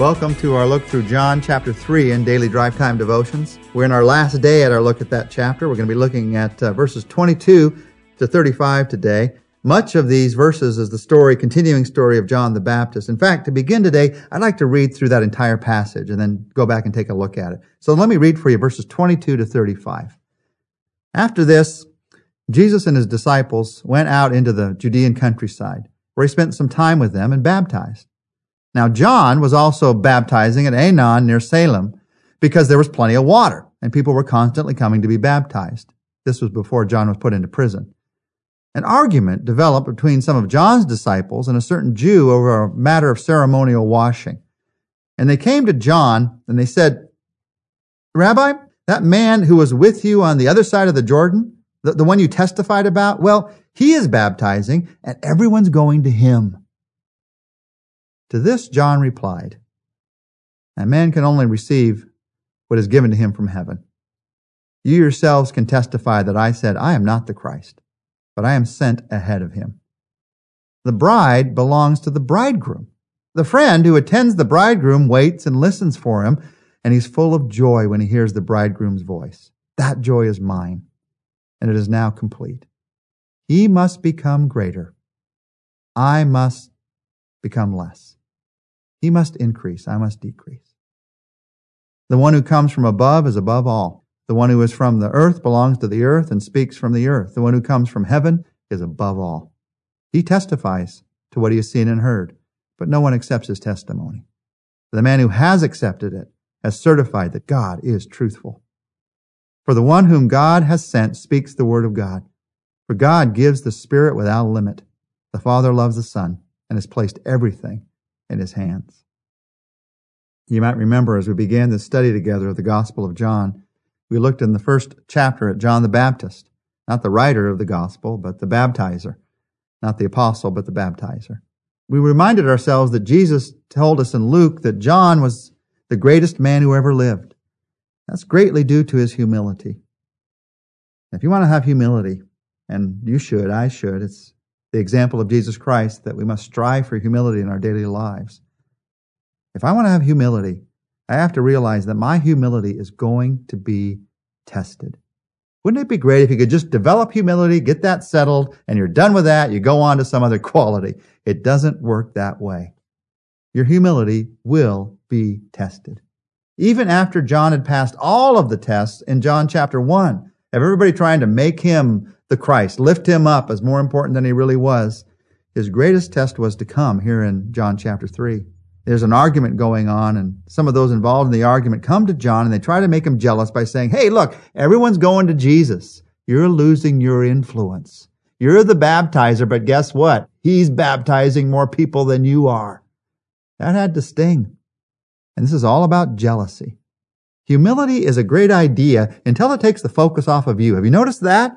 Welcome to our look through John chapter 3 in Daily Drive Time Devotions. We're in our last day at our look at that chapter. We're going to be looking at uh, verses 22 to 35 today. Much of these verses is the story, continuing story of John the Baptist. In fact, to begin today, I'd like to read through that entire passage and then go back and take a look at it. So let me read for you verses 22 to 35. After this, Jesus and his disciples went out into the Judean countryside, where he spent some time with them and baptized. Now, John was also baptizing at Aenon near Salem because there was plenty of water and people were constantly coming to be baptized. This was before John was put into prison. An argument developed between some of John's disciples and a certain Jew over a matter of ceremonial washing. And they came to John and they said, Rabbi, that man who was with you on the other side of the Jordan, the, the one you testified about, well, he is baptizing and everyone's going to him. To this John replied, A man can only receive what is given to him from heaven. You yourselves can testify that I said, I am not the Christ, but I am sent ahead of him. The bride belongs to the bridegroom. The friend who attends the bridegroom waits and listens for him, and he's full of joy when he hears the bridegroom's voice. That joy is mine, and it is now complete. He must become greater. I must become less. He must increase, I must decrease. The one who comes from above is above all. The one who is from the earth belongs to the earth and speaks from the earth. The one who comes from heaven is above all. He testifies to what he has seen and heard, but no one accepts his testimony. The man who has accepted it has certified that God is truthful. For the one whom God has sent speaks the word of God. For God gives the Spirit without limit. The Father loves the Son and has placed everything in his hands. You might remember as we began this study together of the Gospel of John, we looked in the first chapter at John the Baptist, not the writer of the Gospel, but the baptizer, not the apostle, but the baptizer. We reminded ourselves that Jesus told us in Luke that John was the greatest man who ever lived. That's greatly due to his humility. If you want to have humility, and you should, I should, it's the example of Jesus Christ that we must strive for humility in our daily lives. If I want to have humility, I have to realize that my humility is going to be tested. Wouldn't it be great if you could just develop humility, get that settled, and you're done with that, you go on to some other quality? It doesn't work that way. Your humility will be tested. Even after John had passed all of the tests in John chapter 1, of everybody trying to make him the Christ, lift him up as more important than he really was. His greatest test was to come here in John chapter 3. There's an argument going on, and some of those involved in the argument come to John and they try to make him jealous by saying, Hey, look, everyone's going to Jesus. You're losing your influence. You're the baptizer, but guess what? He's baptizing more people than you are. That had to sting. And this is all about jealousy. Humility is a great idea until it takes the focus off of you. Have you noticed that?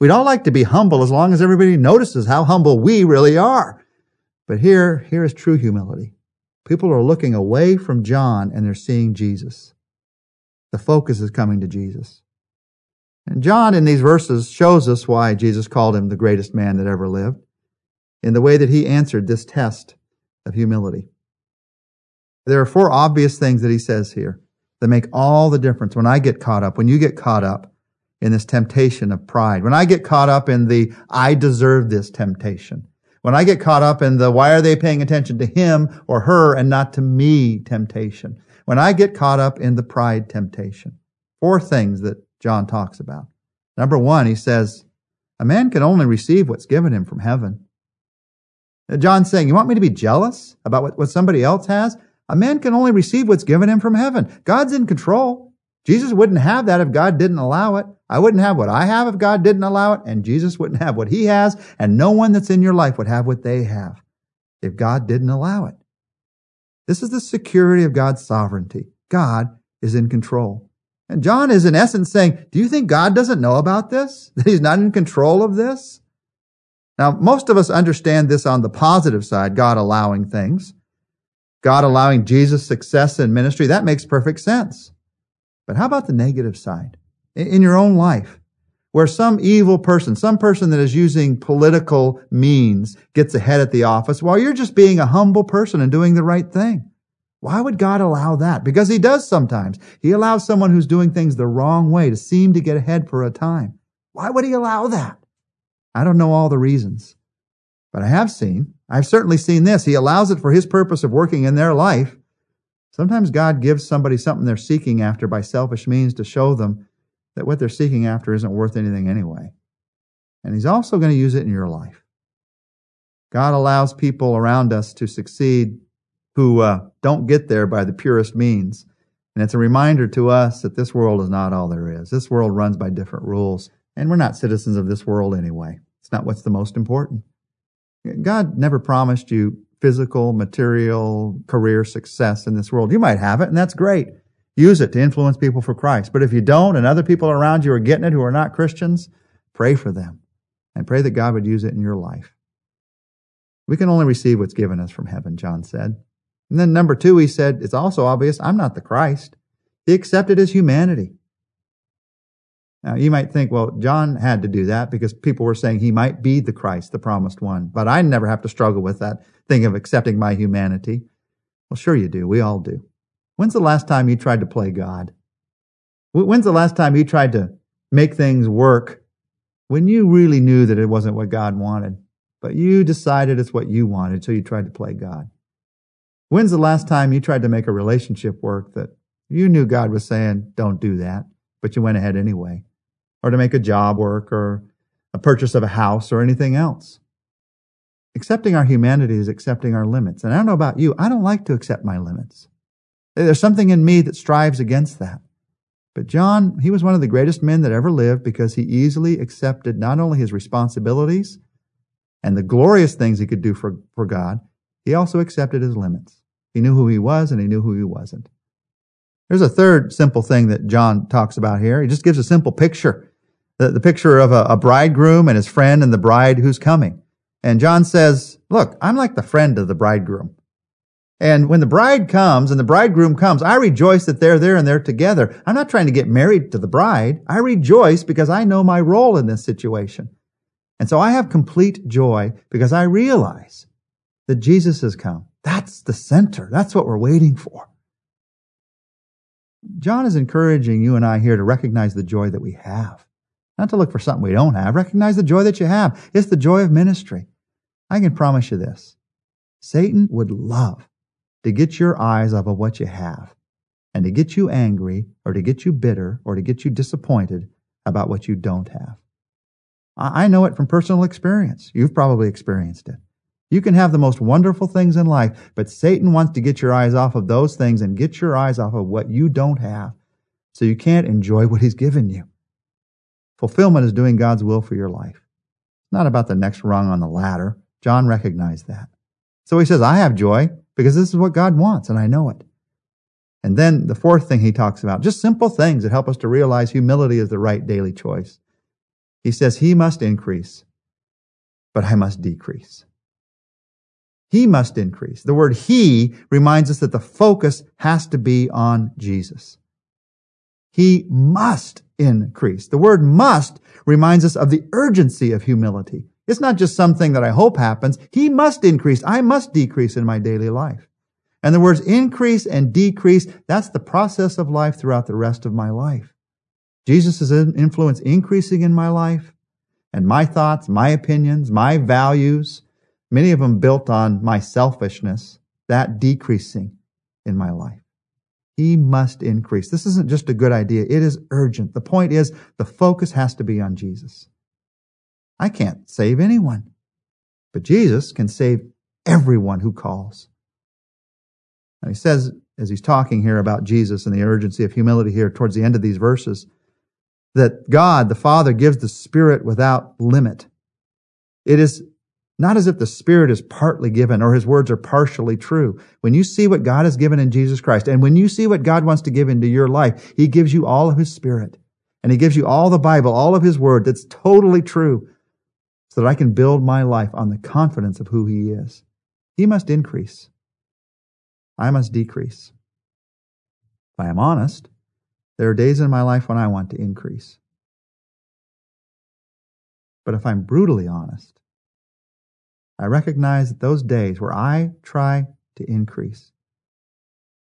We'd all like to be humble as long as everybody notices how humble we really are. But here, here is true humility. People are looking away from John and they're seeing Jesus. The focus is coming to Jesus. And John in these verses shows us why Jesus called him the greatest man that ever lived in the way that he answered this test of humility. There are four obvious things that he says here that make all the difference when I get caught up, when you get caught up in this temptation of pride, when I get caught up in the I deserve this temptation, when I get caught up in the why are they paying attention to him or her and not to me temptation, when I get caught up in the pride temptation. Four things that John talks about. Number one, he says, a man can only receive what's given him from heaven. John's saying, you want me to be jealous about what, what somebody else has? A man can only receive what's given him from heaven. God's in control. Jesus wouldn't have that if God didn't allow it. I wouldn't have what I have if God didn't allow it, and Jesus wouldn't have what he has, and no one that's in your life would have what they have if God didn't allow it. This is the security of God's sovereignty. God is in control. And John is in essence saying, do you think God doesn't know about this? That he's not in control of this? Now, most of us understand this on the positive side, God allowing things. God allowing Jesus success in ministry. That makes perfect sense. But how about the negative side? In your own life, where some evil person, some person that is using political means gets ahead at the office while you're just being a humble person and doing the right thing. Why would God allow that? Because he does sometimes. He allows someone who's doing things the wrong way to seem to get ahead for a time. Why would he allow that? I don't know all the reasons, but I have seen, I've certainly seen this. He allows it for his purpose of working in their life. Sometimes God gives somebody something they're seeking after by selfish means to show them that what they're seeking after isn't worth anything anyway. And he's also going to use it in your life. God allows people around us to succeed who uh, don't get there by the purest means. And it's a reminder to us that this world is not all there is. This world runs by different rules, and we're not citizens of this world anyway. It's not what's the most important. God never promised you physical, material, career success in this world. You might have it, and that's great. Use it to influence people for Christ. But if you don't, and other people around you are getting it who are not Christians, pray for them and pray that God would use it in your life. We can only receive what's given us from heaven, John said. And then number two, he said, it's also obvious I'm not the Christ. He accepted his humanity. Now, you might think, well, John had to do that because people were saying he might be the Christ, the promised one. But I never have to struggle with that thing of accepting my humanity. Well, sure you do. We all do. When's the last time you tried to play God? When's the last time you tried to make things work when you really knew that it wasn't what God wanted, but you decided it's what you wanted, so you tried to play God? When's the last time you tried to make a relationship work that you knew God was saying, don't do that, but you went ahead anyway? Or to make a job work or a purchase of a house or anything else? Accepting our humanity is accepting our limits. And I don't know about you, I don't like to accept my limits. There's something in me that strives against that. But John, he was one of the greatest men that ever lived because he easily accepted not only his responsibilities and the glorious things he could do for, for God, he also accepted his limits. He knew who he was and he knew who he wasn't. There's a third simple thing that John talks about here. He just gives a simple picture. The, the picture of a, a bridegroom and his friend and the bride who's coming. And John says, look, I'm like the friend of the bridegroom. And when the bride comes and the bridegroom comes, I rejoice that they're there and they're together. I'm not trying to get married to the bride. I rejoice because I know my role in this situation. And so I have complete joy because I realize that Jesus has come. That's the center. That's what we're waiting for. John is encouraging you and I here to recognize the joy that we have. Not to look for something we don't have. Recognize the joy that you have. It's the joy of ministry. I can promise you this. Satan would love to get your eyes off of what you have and to get you angry or to get you bitter or to get you disappointed about what you don't have. I know it from personal experience. You've probably experienced it. You can have the most wonderful things in life, but Satan wants to get your eyes off of those things and get your eyes off of what you don't have so you can't enjoy what he's given you. Fulfillment is doing God's will for your life. It's not about the next rung on the ladder. John recognized that. So he says, I have joy because this is what God wants and I know it. And then the fourth thing he talks about, just simple things that help us to realize humility is the right daily choice. He says, He must increase, but I must decrease. He must increase. The word He reminds us that the focus has to be on Jesus. He must increase. The word must reminds us of the urgency of humility. It's not just something that I hope happens. He must increase. I must decrease in my daily life. And the words increase and decrease, that's the process of life throughout the rest of my life. Jesus' influence increasing in my life and my thoughts, my opinions, my values, many of them built on my selfishness, that decreasing in my life. He must increase. This isn't just a good idea. It is urgent. The point is the focus has to be on Jesus. I can't save anyone, but Jesus can save everyone who calls. Now he says, as he's talking here about Jesus and the urgency of humility here towards the end of these verses, that God, the Father, gives the Spirit without limit. It is not as if the Spirit is partly given or his words are partially true. When you see what God has given in Jesus Christ and when you see what God wants to give into your life, he gives you all of his Spirit and he gives you all the Bible, all of his word that's totally true so that I can build my life on the confidence of who He is. He must increase. I must decrease. If I am honest, there are days in my life when I want to increase. But if I'm brutally honest, I recognize that those days where I try to increase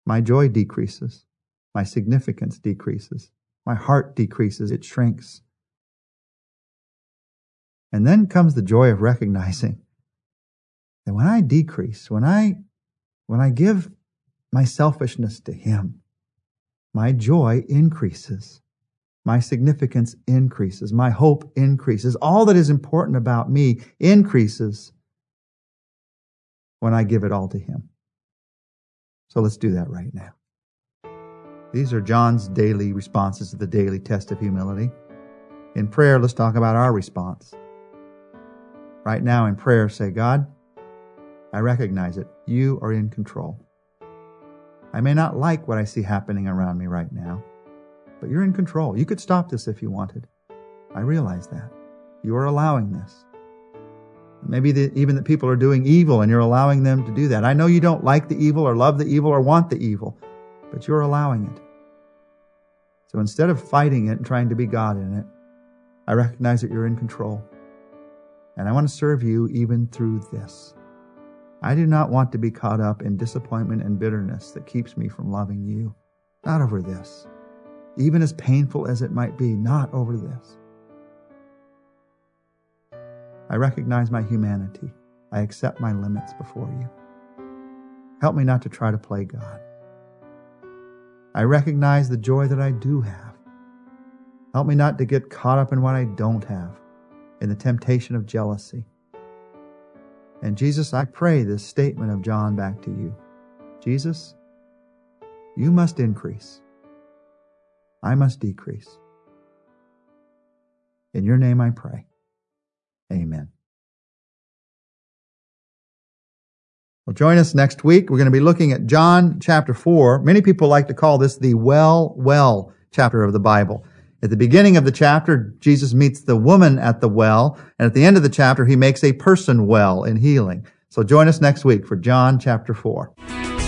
my joy decreases. My significance decreases. My heart decreases. It shrinks. And then comes the joy of recognizing that when I decrease, when I, when I give my selfishness to Him, my joy increases. My significance increases. My hope increases. All that is important about me increases when I give it all to Him. So let's do that right now. These are John's daily responses to the daily test of humility. In prayer, let's talk about our response. Right now in prayer, say, God, I recognize it. You are in control. I may not like what I see happening around me right now, but you're in control. You could stop this if you wanted. I realize that. You are allowing this. Maybe the, even that people are doing evil and you're allowing them to do that. I know you don't like the evil or love the evil or want the evil, but you're allowing it. So instead of fighting it and trying to be God in it, I recognize that you're in control. And I want to serve you even through this. I do not want to be caught up in disappointment and bitterness that keeps me from loving you. Not over this. Even as painful as it might be, not over this. I recognize my humanity. I accept my limits before you. Help me not to try to play God. I recognize the joy that I do have. Help me not to get caught up in what I don't have, in the temptation of jealousy. And Jesus, I pray this statement of John back to you. Jesus, you must increase. I must decrease. In your name I pray. Amen. Well, join us next week. We're going to be looking at John chapter 4. Many people like to call this the well, well chapter of the Bible. At the beginning of the chapter, Jesus meets the woman at the well, and at the end of the chapter, he makes a person well in healing. So join us next week for John chapter 4.